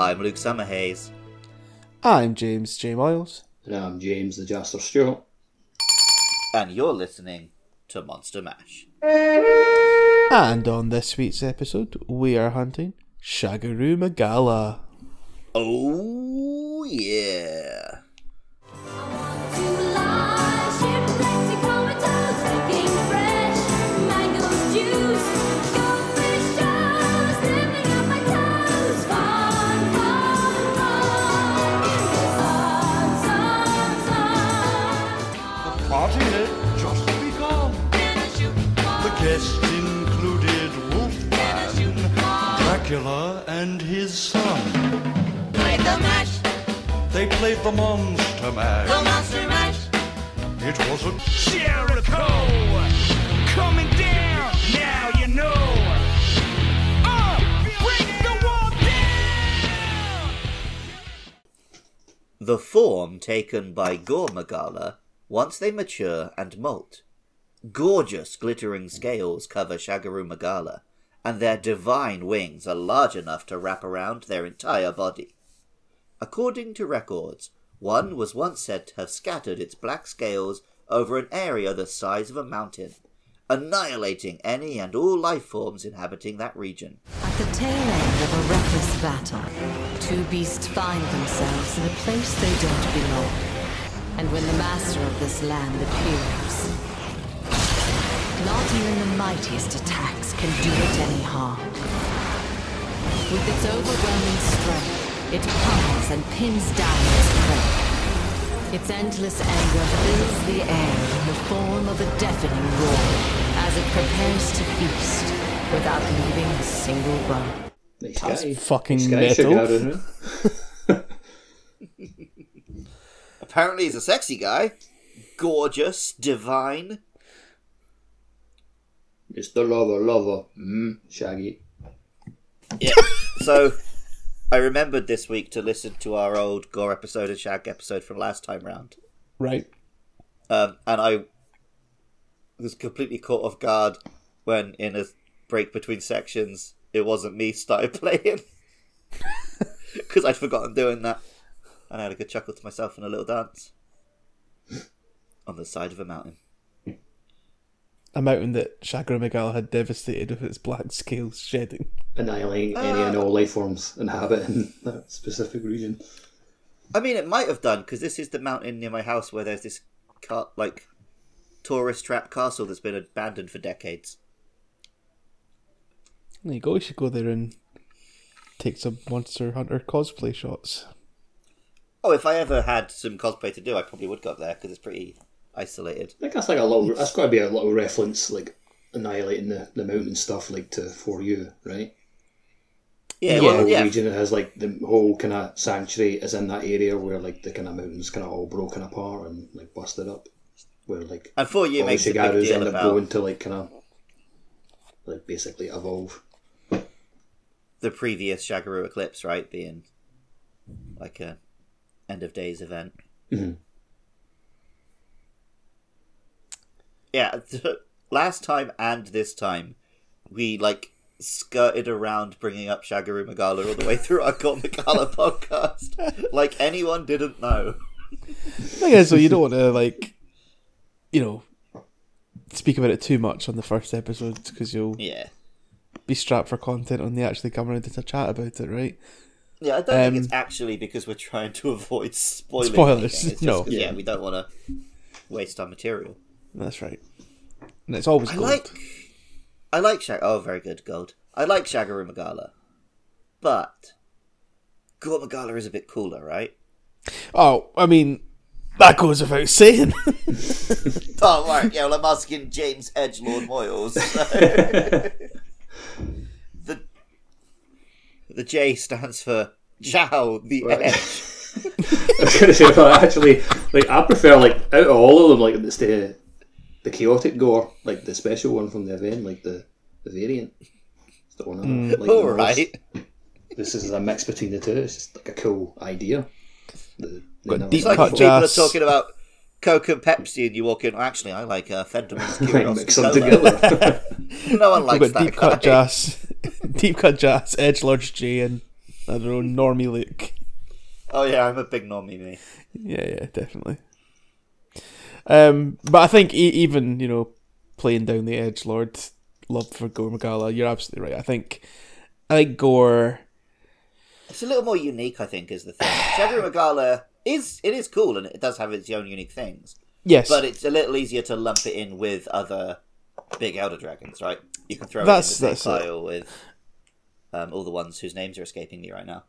I'm Luke Summerhaze. I'm James J. Miles. And I'm James the Jaster Stewart. And you're listening to Monster Mash. And on this week's episode, we are hunting Shagaru Magala. Oh, and his son. Played the mash, They played the Monster Mash. the monster mash. It was a Jericho coming down. Now you know. Uh, break the wall down. The form taken by Gore Magala once they mature and molt. Gorgeous glittering scales cover Shagaru Magala, and their divine wings are large enough to wrap around their entire body. According to records, one was once said to have scattered its black scales over an area the size of a mountain, annihilating any and all life forms inhabiting that region. At the tail end of a reckless battle, two beasts find themselves in a place they don't belong. And when the master of this land appears, not even the mightiest attacks can do it any harm. With its overwhelming strength, it pummels and pins down its prey. Its endless anger fills the air in the form of a deafening roar as it prepares to feast without leaving a single bone. Nice That's guy. fucking nice guy, metal. Shagaru. Apparently, he's a sexy guy. Gorgeous, divine. Mr. Lover, lover. Mm, Shaggy. Yeah. so, I remembered this week to listen to our old Gore episode and Shag episode from last time round. Right. Um, and I was completely caught off guard when, in a break between sections, it wasn't me started playing. Because I'd forgotten doing that. And I had a good chuckle to myself and a little dance. On the side of a mountain. A mountain that Shagaru Magala had devastated with its black scales shedding. Annihilating any ah. and all life forms inhabiting that specific region. I mean, it might have done because this is the mountain near my house where there's this ca- like tourist trap castle that's been abandoned for decades. There you go, you should go there and take some Monster Hunter cosplay shots. Oh, if I ever had some cosplay to do, I probably would go up there because it's pretty isolated. I think that's like a little. That's got to be a little reference, like annihilating the, the mountain stuff, like to for you, right? Yeah, the well, whole yeah. region has like the whole kind of sanctuary is in that area where like the kind of mountains kind of all broken apart and like busted up, where like And 4U makes a big deal end up about going to like kind of like basically evolve. the previous Shagaru eclipse, right, being like a end of days event. Mhm. Yeah, last time and this time, we like skirted around bringing up Shagaru Magala all the way through our God Magala podcast, like anyone didn't know. thing is, though, you don't want to like, you know, speak about it too much on the first episode because you'll Yeah, be strapped for content on the actually come around to chat about it, right? yeah. I don't think Um, it's actually because we're trying to avoid spoiling Spoilers, no. It's just no. 'cause, yeah, we don't want to waste our material. That's right. And it's always I gold. like, I like Shag. Oh, very good, gold. I like Shagaru Magala, but Gore Magala is a bit cooler, right? Oh, I mean, that goes without saying. Oh, right. Yeah, well, I'm asking James Edgelord Moyles. so- the the J stands for Zhao the Right. Edge. I was gonna say, well, actually, like I prefer like out of all of them, like it's the uh, the chaotic gore, like the special one from the event, like the the variant. It's the one I like the right. This is a mix between the two. It's just like a cool idea. The, Got never deep It's like cut people are talking about Coke and Pepsi, and you walk in. Actually, I like uh, Fenderman's Right, Curiosity mix them Cola." together. No one We've likes got that deep guy. cut jazz, deep cut jazz, Edge Lords J, and I don't know, normie look. Oh yeah, I'm a big normie me. Yeah, yeah, definitely. Um, but I think e- even you know, playing down the edge, Lord, love for Gore Magala. You're absolutely right. I think, I think Gore. It's a little more unique, I think, is the thing. Shagaru Magala is it is cool and it does have its own unique things, Yes, but it's a little easier to lump it in with other big elder dragons, right? You can throw That's- it in the that's same it. pile with um, all the ones whose names are escaping me right now.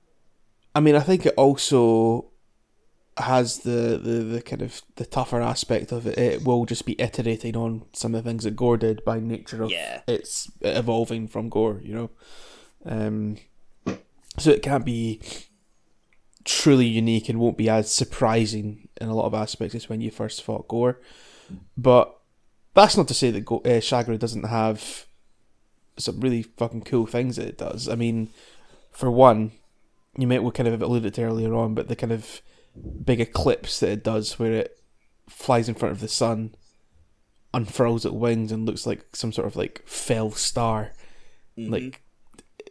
I mean, I think it also has the, the, the kind of the tougher aspect of it. It will just be iterating on some of the things that Gore did by nature of Yeah. its evolving from Gore, you know. Um, so it can't be truly unique and won't be as surprising in a lot of aspects as when you first fought Gore. But that's not to say that Go- uh, Shagaru doesn't have some really fucking cool things that it does. I mean, for one, you might we kind of alluded to earlier on, but the kind of big eclipse that it does, where it flies in front of the sun, unfurls its wings, and looks like some sort of like fell star. Like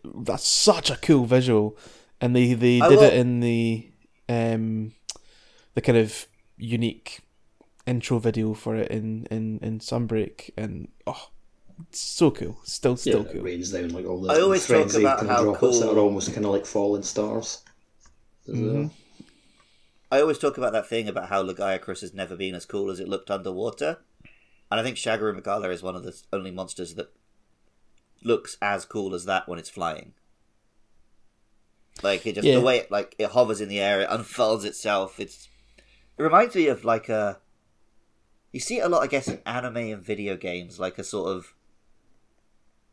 that's such a cool visual, and they they I did will- it in the um the kind of unique intro video for it in in in Sunbreak, and oh, it's so cool. Still, Yeah, still it cool. rains down like all the I always talk about how of droplets that are almost kind of like falling stars. as well. I always talk about that thing about how Lagiacrus has never been as cool as it looked underwater. And I think Shagaru Magala is one of the only monsters that looks as cool as that when it's flying. Like it just Yeah. the way it like it hovers in the air, it unfurls itself. It's it reminds me of like a you see it a lot, I guess, in anime and video games, like a sort of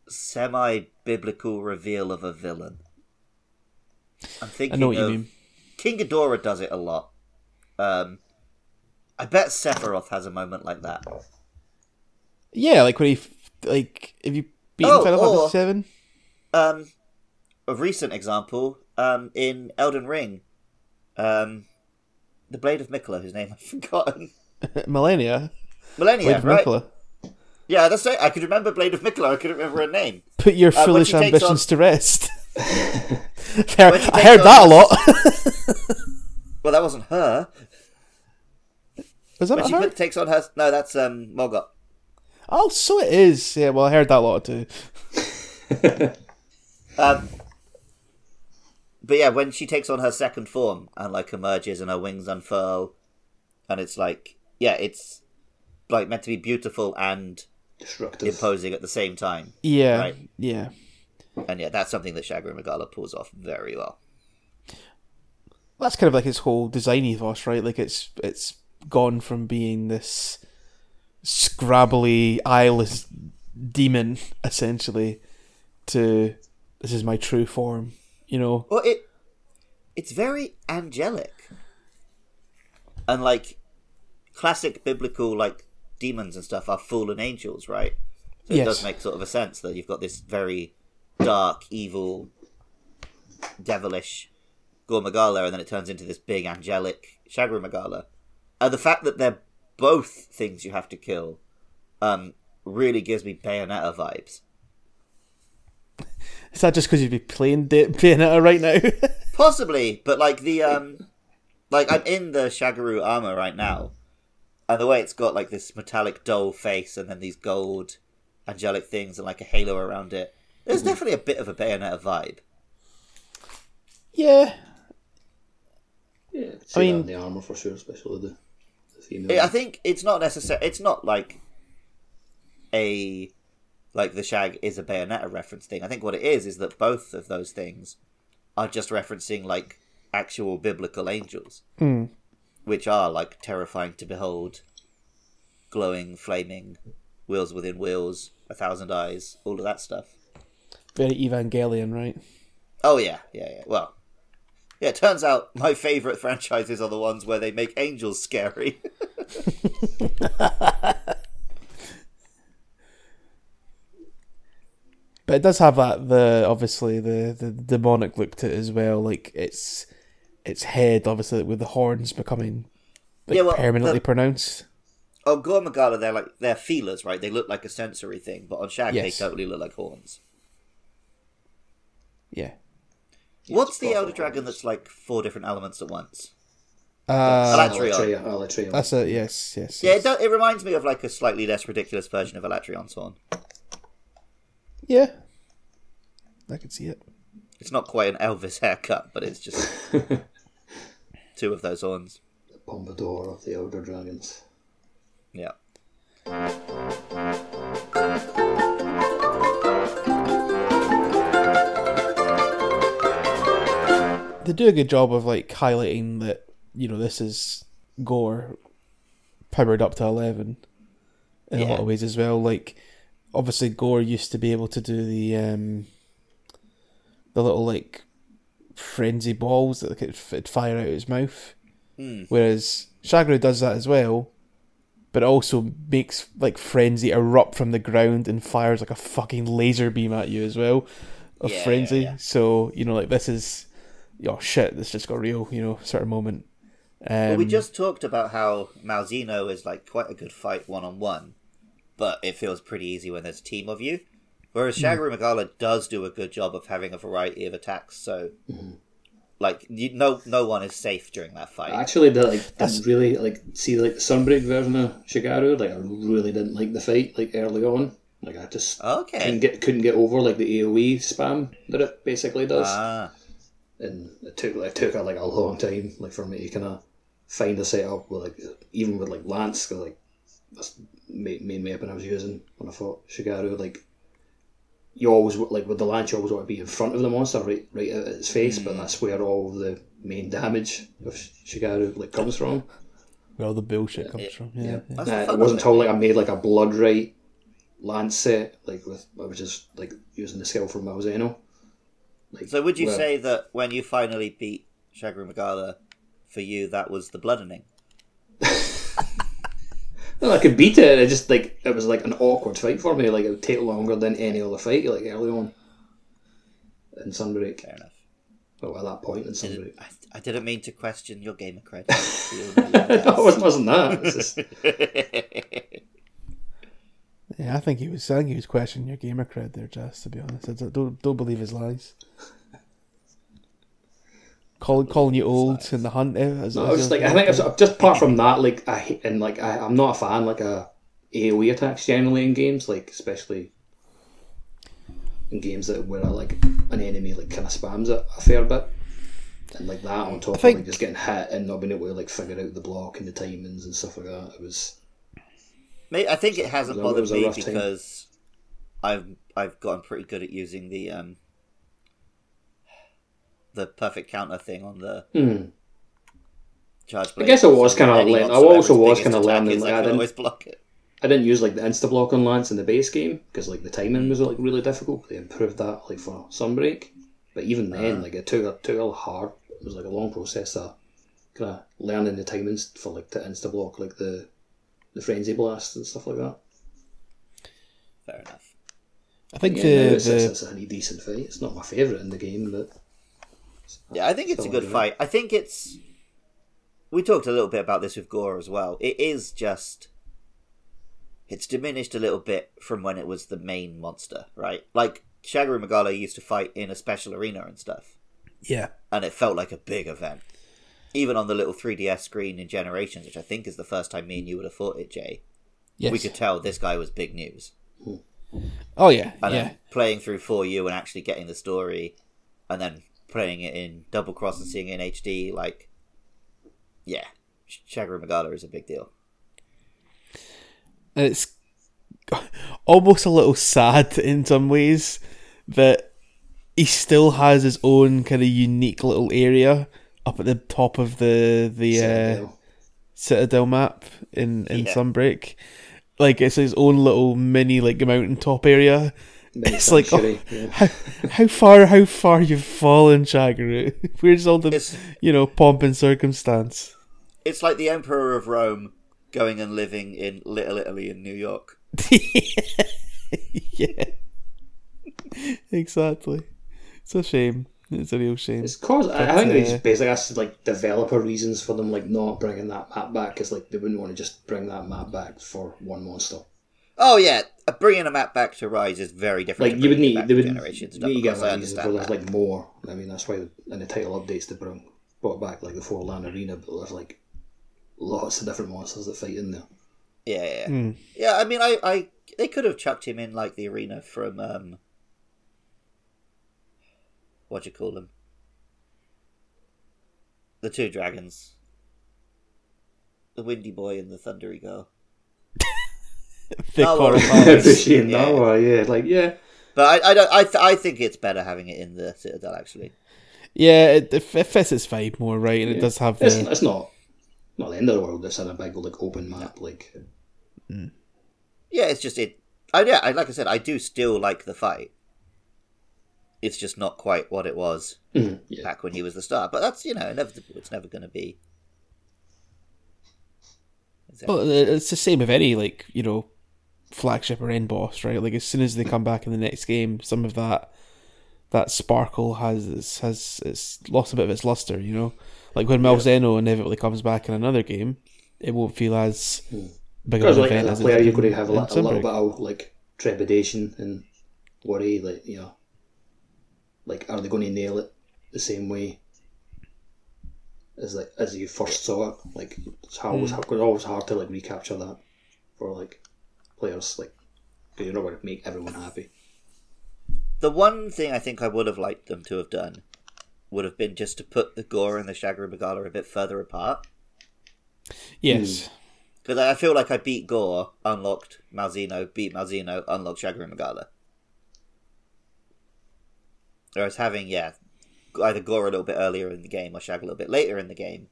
semi biblical reveal of a villain. I'm I thinking know what you of mean. King Ghidorah does it a lot. Um, I bet Sephiroth has a moment like that. Yeah, like when he like if you beaten Oh, Final Fantasy Seven. Um, a recent example um, in Elden Ring, um, the Blade of Miquella, whose name I've forgotten. Malenia. Malenia, right? Miquella. Yeah, that's right. I could remember Blade of Miquella. I couldn't remember her name. Put your Uh, foolish ambitions on- to rest. Fair- I heard that a lot. Well, that wasn't her. Was that When she her? takes on her. No, that's um, Morgott. Oh, so it is. Yeah, well, I heard that a lot too. Um, but yeah, when she takes on her second form and like emerges and her wings unfurl, and it's like, yeah, it's like meant to be beautiful and Destructive. imposing at the same time. Yeah, Right. yeah. And yeah, that's something that Shagaru Magala pulls off very well. That's kind of like his whole design ethos, right? Like it's it's gone from being this scrabbly, eyeless demon essentially to this is my true form. You know, Well, it it's very angelic, and like classic biblical like demons and stuff are fallen angels, right? So it Yes. does make sort of a sense that you've got this very dark, evil, devilish Gore Magala, and then it turns into this big angelic Shagaru Magala. And the fact that they're both things you have to kill um, really gives me Bayonetta vibes. is that just because you'd be playing De- Bayonetta right now? Possibly, but like the um, like I'm in the Shagaru armor right now, and the way it's got like this metallic doll face and then these gold angelic things and like a halo around it. There's definitely a bit of a Bayonetta vibe. yeah, Yeah, I, I mean- mean, the armor for sure, especially the, the female. I I think it's not necessary. It's not like a like the Shag is a Bayonetta reference thing. I think what it is is that both of those things are just referencing like actual biblical angels, hmm. which are like terrifying to behold, glowing, flaming, wheels within wheels, a thousand eyes, all of that stuff. Very Evangelion, right? Oh yeah, yeah, yeah. Well, yeah. It turns out my favorite franchises are the ones where they make angels scary. But it does have that the obviously the, the demonic look to it as well. Like its its head, obviously with the horns becoming like Yeah, well, permanently the- pronounced. Oh, on Gore Magala, they're like they're feelers, right? They look like a sensory thing, but on Shag, Yes. they totally look like horns. Yeah, What's the Elder Dragon horse. that's like four different elements at once? Uh, Alatreon. Alatreon. Alatreon. that's it. Yes, yes. Yeah, it, yes. do, it reminds me of like a slightly less ridiculous version of Alatreon Sworn. Yeah. I can see it. It's not quite an Elvis haircut, but it's just two of those horns. the Pompadour of the Elder Dragons. Yeah. They do a good job of like highlighting that you know this is gore powered up to eleven in a lot of ways as well. Like obviously Gore used to be able to do the um the little like frenzy balls that could f- fire out of his mouth, whereas Shagaru does that as well, but also makes like frenzy erupt from the ground and fires like a fucking laser beam at you as well of Yeah, frenzy. yeah. So you know like this is oh shit, this just got real, you know, sort of moment. Um, Well, we just talked about how Malzeno is like quite a good fight one on one, but it feels pretty easy when there's a team of you. Whereas Shagaru Magala does do a good job of having a variety of attacks, so like you, no no one is safe during that fight. Actually did like didn't really like see like the Sunbreak version of Shagaru. Like I really didn't like the fight like early on. Like I just couldn't okay. get couldn't get over like the AOE spam that it basically does. Ah, and it took it took like a long time like for me to kind of find a setup with like even with like Lance 'cause, like that's the main, main weapon I was using when I fought Shagaru like you always like with the Lance you always want to be in front of the monster right right at its face but that's where all the main damage of Shagaru like comes from where all the bullshit comes from. Yeah, yeah. that's uh, it wasn't of until like I made like a blood right Lance set like with I was just like using the skill from Malzeno like, So would you well, say that when you finally beat Shagaru Magala, for you that was the bloodening? No, I could beat it. It just like it was like an awkward fight for me. Like it would take longer than any other fight, like early on in Sunbreak. Fair enough. Well, at that point in Sunbreak. I, I didn't mean to question your gamer cred. no, it wasn't, wasn't that. It's just, Yeah, I think he was. I think he was questioning your gamer cred there, Jess. To be honest, I don't don't, believe his lies. Calling calling you old in the hunt. eh, As, no, as I was like I think it's just apart from that, like I and like I, I'm not a fan like a AOE attacks generally in games, like especially in games that where like an enemy like kind of spams it a fair bit. And like that on top think- of like just getting hit and not being able to like figure out the block and the timings and stuff like that. It was May- I think it hasn't bothered me because I've I've gotten pretty good at using the um the perfect counter thing on the charge. Hmm. I guess I was kinda any I whatsoever's also was kinda attack learning, like, I I didn't- always block it. I didn't use like the insta block on Lance in the base game because like the timing was like really difficult. They improved that like for Sunbreak, but even then, like it took a took a hard. It was like a long process to kind of learning the timings for like the insta block, like the the frenzy blast and stuff like that. Fair enough. I think Yeah, the, now it's, the it's, it's a decent fight. It's not my favorite in the game, but Yeah, I think it's a Still good enjoy it. fight. I think it's. We talked a little bit about this with Gore as well. It is just. It's diminished a little bit from when it was the main monster, right? Like Shagaru Magala used to fight in a special arena and stuff, yeah and it felt like a big event. Even on the little 3DS screen in Generations, which I think is the first time me and you would have fought it, Jay, yes we could tell this guy was big news. oh yeah And yeah then playing through 4U and actually getting the story, and then playing it in double cross and seeing it in HD, like, yeah, Shagaru Magala is a big deal. It's almost a little sad in some ways that he still has his own kind of unique little area up at the top of the the uh, Citadel. Citadel map in in Yeah. Sunbreak. Like it's his own little mini like mountaintop area. Mini It's like oh, yeah. how, how far how far you've fallen, Shagaru. Where's all the It's- you know pomp and circumstance? It's like the Emperor of Rome going and living in Little Italy in New York. yeah, exactly. It's a shame. It's a real shame. It's cause I, I think uh, it's basically that's like developer reasons for them like not bringing that map back because like they wouldn't want to just bring that map back for one monster. Oh yeah, uh, bringing a map back to Rise is very different. Like you would need, back they to would Generations. need to Of get course, I like reasons for there's like more. I mean, that's why in the title updates they bring brought back like the Forlorn arena, but there's like lots of different monsters that fight in there. Yeah, yeah, yeah. Hmm. Yeah, I mean, I, I, they could have chucked him in like the arena from um, what do you call them? The two dragons, the windy boy and the thundery girl. Thick horror well. Fishy and Yeah. Narwa, yeah, like yeah, But I, I don't, I, th- I think it's better having it in the Citadel actually. Yeah, it, it fits its vibe more, right? And it does have it's, the it's not not the end of the world. It's in a big like open map, like mm. Yeah, it's just it. I yeah, I, like I said, I do still like the fight. It's just not quite what it was mhm, yeah. back when he was the star. But that's you know inevitable. It's never going to be. Well, it's the same with any like you know flagship or end boss, right? Like as soon as they come back in the next game, some of that that sparkle has has it's lost a bit of its luster, you know. Like when Malzeno inevitably comes back in another game, it won't feel as big of Because an like event as as a player, you're going to have a, a little bit of like trepidation and worry, like you know, like are they going to nail it the same way as like as you first saw it? Like it's always Hmm. it's always hard to like recapture that for like players, Like, you're not going to make everyone happy. The one thing I think I would have liked them to have done would have been just to put the Gore and the Shagaru Magala a bit further apart. Yes. Because I I feel like I beat Gore, unlocked Malzeno, beat Malzeno, unlocked Shagaru Magala. Whereas having, yeah, either Gore a little bit earlier in the game or Shag a little bit later in the game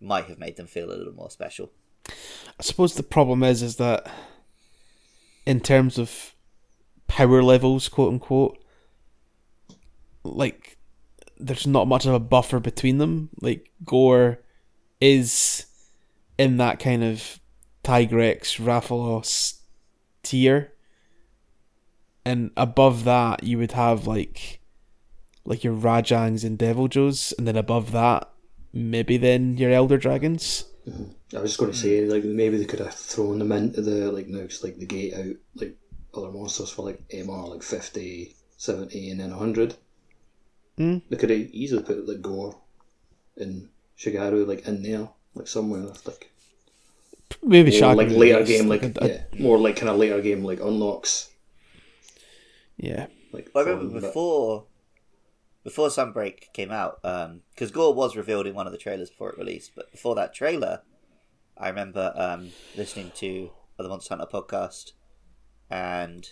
might have made them feel a little more special. I suppose the problem is is that in terms of power levels, quote unquote, like there's not much of a buffer between them. Like Gore is in that kind of Tigrex Rathalos tier. And above that you would have like like your Rajangs and Deviljos, and then above that maybe then your Elder Dragons. I was just going to say like maybe they could have thrown them into the like now it's like the gate out like other monsters for like MR like 50, 70 and then 100. Mm. They could have easily put like Gore and Shagaru like in there like somewhere like Maybe more like later at game like, a- a- yeah more like kind of later game like unlocks yeah. like I for remember before before Sunbreak came out, because Gore was revealed in one of the trailers before it released, but before that trailer, I remember um, listening to the Monster Hunter podcast, and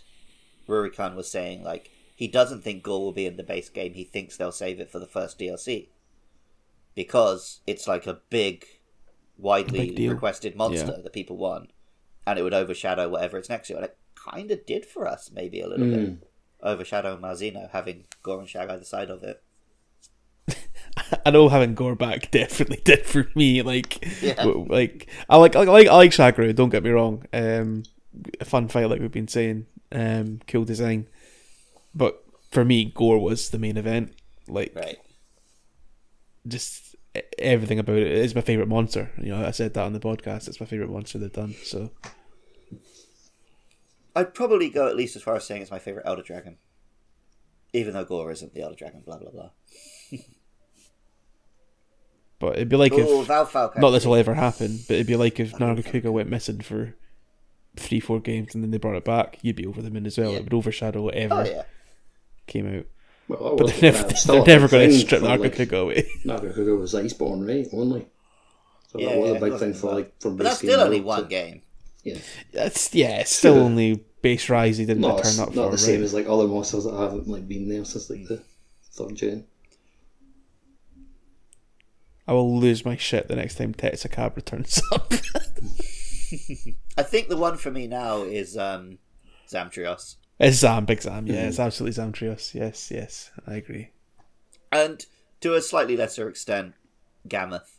Rurikan was saying like he doesn't think Gore will be in the base game. He thinks they'll save it for the first DLC because it's like a big, widely Big requested monster Yeah. that people want, and it would overshadow whatever it's next to. And it kind of did for us, maybe a little bit. Overshadow Malzeno having Gore and Shag either side of it. I know having Gore back definitely did for me. Like, Yeah. like I like I like I like Shagaru. Don't get me wrong. Um, a fun fight like we've been saying. Um, cool design, but for me, Gore was the main event. Like, Right. just everything about it is my favorite monster. You know, I said that on the podcast. It's my favorite monster they've done. So I'd probably go at least as far as saying it's my favorite Elder Dragon. Even though Gore isn't the Elder Dragon, blah blah blah. But it'd be like Oh, if Val Falcon. not this will ever happen, but it'd be like if Nargacuga went missing for three, four games and then they brought it back, you'd be over the moon as well. Yeah. It would overshadow whatever Oh yeah. came out. well, But was they're never, of still they're never big going to strip for, like, away. Nargacuga was Iceborne right only so Yeah, that was yeah, a big it thing was, for like from But that's still only one to- game. Yeah That's yeah, it's still Sure. only base rise. He didn't not, turn up not for the same right? as like other monsters that haven't like been there since like the third gen. I will lose my shit the next time Tetsucabra turns up. I think the one for me now is um, Zamtrios. it's Zam, big Zam. Yeah, Mm-hmm. it's absolutely Zamtrios. Yes, yes, I agree. And to a slightly lesser extent, Gammoth.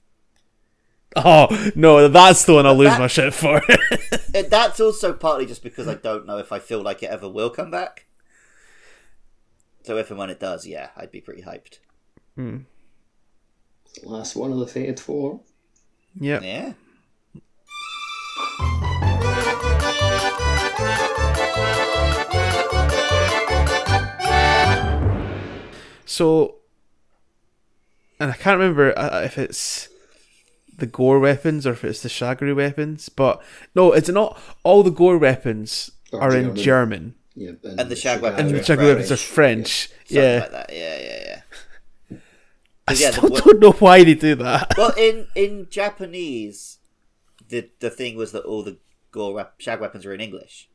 Oh no, that's the one I'll lose my shit for. that's also partly just because I don't know if I feel like it ever will come back. So if and when it does, yeah, I'd be pretty hyped. Hmm. Last one of the Fated Four. Yep. Yeah. So, and I can't remember uh, if it's the gore weapons or if it's the Shagaru weapons, but no, it's not. All the gore weapons Or are in German. German, Yeah, And the shag weapons and are the in Shagaru weapons are French. French. Something Yeah, like that. Yeah, yeah, yeah. I Yeah, the still wo- don't know why they do that. Well, in in Japanese, the the thing was that all the gore wep- shag weapons were in English.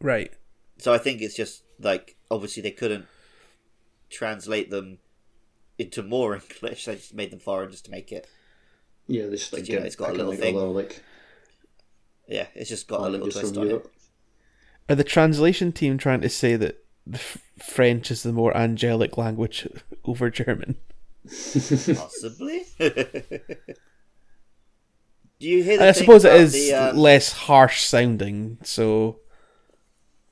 Right. So I think it's just like obviously they couldn't translate them into more English. They just made them foreign just to make it. Yeah, they just like you know, get it's got a little like, thing. little, like Yeah, it's just got a little languages twist from on it. Are the translation team trying to say that the French is the more angelic language over German? Possibly. Do you hear? The I suppose it is the, um, less harsh sounding, so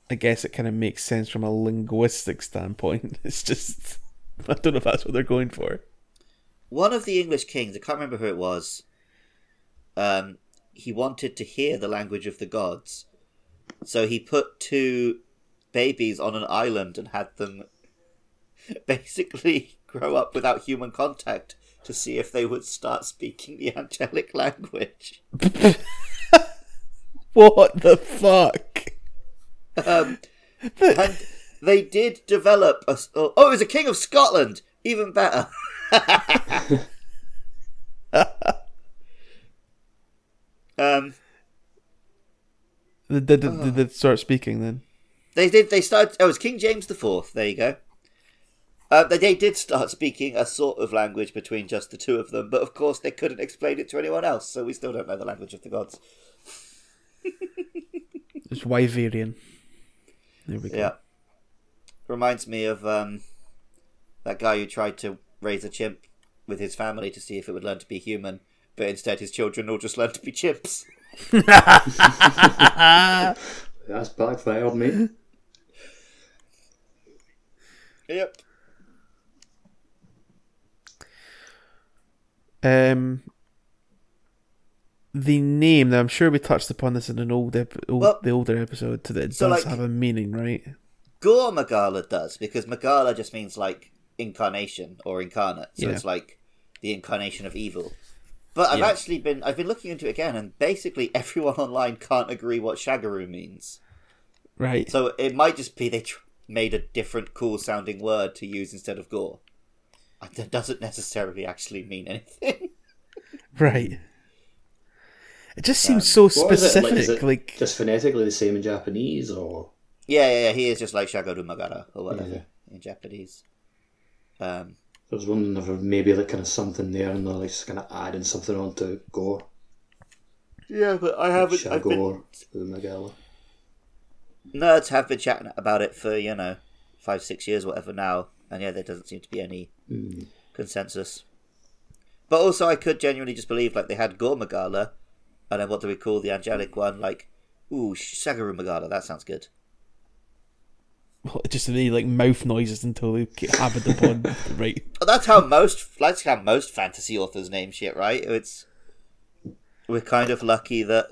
I guess it kind of makes sense from a linguistic standpoint. It's just I don't know if that's what they're going for. One of the English kings. I can't remember who it was. Um, he wanted to hear the language of the gods, so he put two babies on an island and had them basically grow up without human contact to see if they would start speaking the angelic language. What the fuck? Um, and they did develop a. Oh, oh, it was a king of Scotland. Even better. Um, Did, did, did they start speaking then? they did. They started. Oh, it was King James the Fourth. There you go. Uh, they, they did start speaking a sort of language between just the two of them, but of course they couldn't explain it to anyone else, so we still don't know the language of the gods. It's Wyverian. There we go. Yeah. Reminds me of um, that guy who tried to raise a chimp with his family to see if it would learn to be human, but instead his children all just learned to be chimps. That's backfired, mate. Yep. Um, the name. Now I'm sure we touched upon this in an old, ep- old Well, the older episode. That it so, does like- have a meaning, right? Gore Magala does, because Magala just means like incarnation or incarnate. So Yeah. it's like the incarnation of evil. But I've Yeah. actually been I've been looking into it again and basically everyone online can't agree what Shagaru means. Right. So it might just be they tr- made a different cool sounding word to use instead of gore. Uh, that doesn't necessarily actually mean anything. Right. It just seems um, so What is it? Like, specific. is it Like, just phonetically the same in Japanese, or yeah, yeah, yeah, he is just like Shagaru Magara or whatever Yeah. in Japanese. Um, I was wondering if maybe like kind of something there, and they're like just kind of adding something onto Gore, yeah, but I haven't. I've been, Shagor, Umagala. nerds have been chatting about it for you know five, six years, whatever now, and yeah, there doesn't seem to be any consensus. But also, I could genuinely just believe like they had Gore Magala, and then what do we call the angelic one? Like, ooh, Shagaru Magala. That sounds good. just really like mouth noises until they get hammered upon. right. But that's how most that's how most fantasy authors name shit, right? It's we're kind of lucky that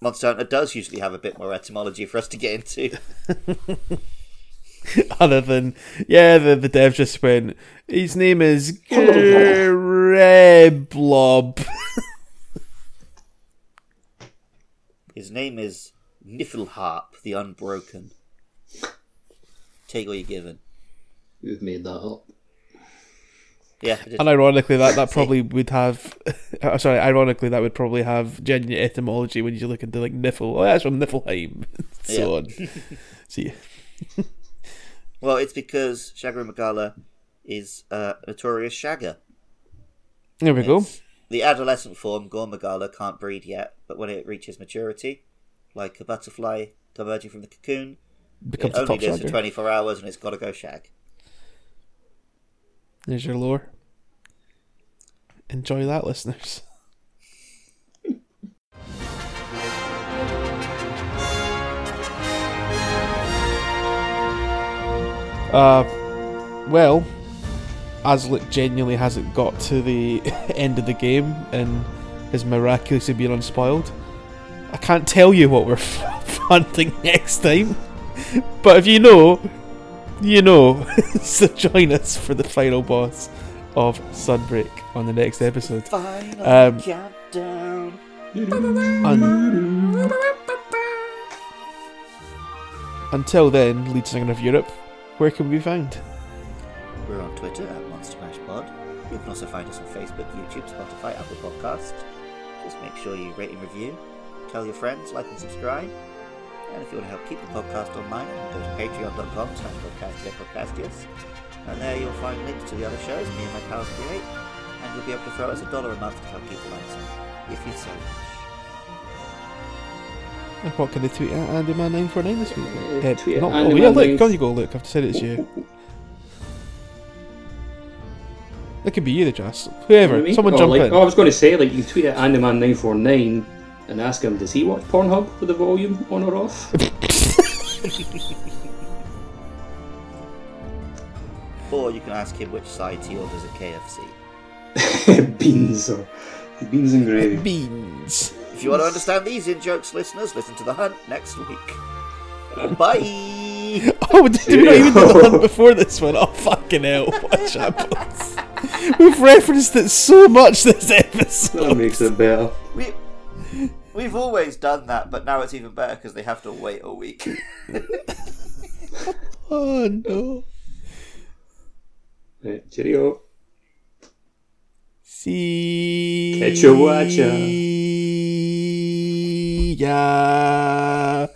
Monster Hunter does usually have a bit more etymology for us to get into. Other than, yeah, the, the dev just went, his name is Reblob. His name is Niflharp the Unbroken. Take what you're given. You've made that up. Yeah, just- And ironically, that, that probably would have. uh, sorry, ironically, that would probably have genuine etymology when you look into like Niffle. Oh, that's from Niflheim. so Yeah. on. See, well, it's because Shagaru Magala is a notorious shagger. there we go. The adolescent form, Gore Magala, can't breed yet, but when it reaches maturity, like a butterfly emerging from the cocoon, Becomes it a only top lives for 24 hours and it's got to go shag. There's your lore. Enjoy that, listeners. uh, well, Aslick genuinely hasn't got to the end of the game and has miraculously been unspoiled. I can't tell you what we're hunting next time, but if you know, you know. so join us for the final boss of Sunbreak on the next episode. Final Um, countdown. Un- Until then, lead singer of Europe, where can we be found? We're on Twitter at Monster Mash Pod. You can also find us on Facebook, YouTube, Spotify, Apple Podcast. Just make sure you rate and review. Tell your friends, like and subscribe. And if you want to help keep the podcast online, you go to patreon.com slash podcastia podcastius. And there you'll find links to the other shows me and my pals create. And you'll be able to throw us a dollar a month to help keep the lights on, if you so wish. And what can they tweet at AndyMan949 this week? Uh, Eh, tweet at not- oh yeah, look, AndyMan9 go you go, look, I've decided it's you. It could be you, the just whoever. Someone oh, jump like, in. Oh, I was going to say, like, you can tweet at Andyman949 and ask him, does he watch Pornhub with the volume on or off? Or you can ask him which side he orders at KFC. beans or beans and gravy. Beans. If you want to understand these in jokes, listeners, listen to The Hunt next week. Bye! Oh, did we not even do the hunt before this one? Oh, fucking hell. What shambles. We've referenced it so much this episode. That makes it better. We, we've always done that, but now it's even better because they have to wait a week. Oh, no. Right, cheerio. See Catch ya, watcha. ya.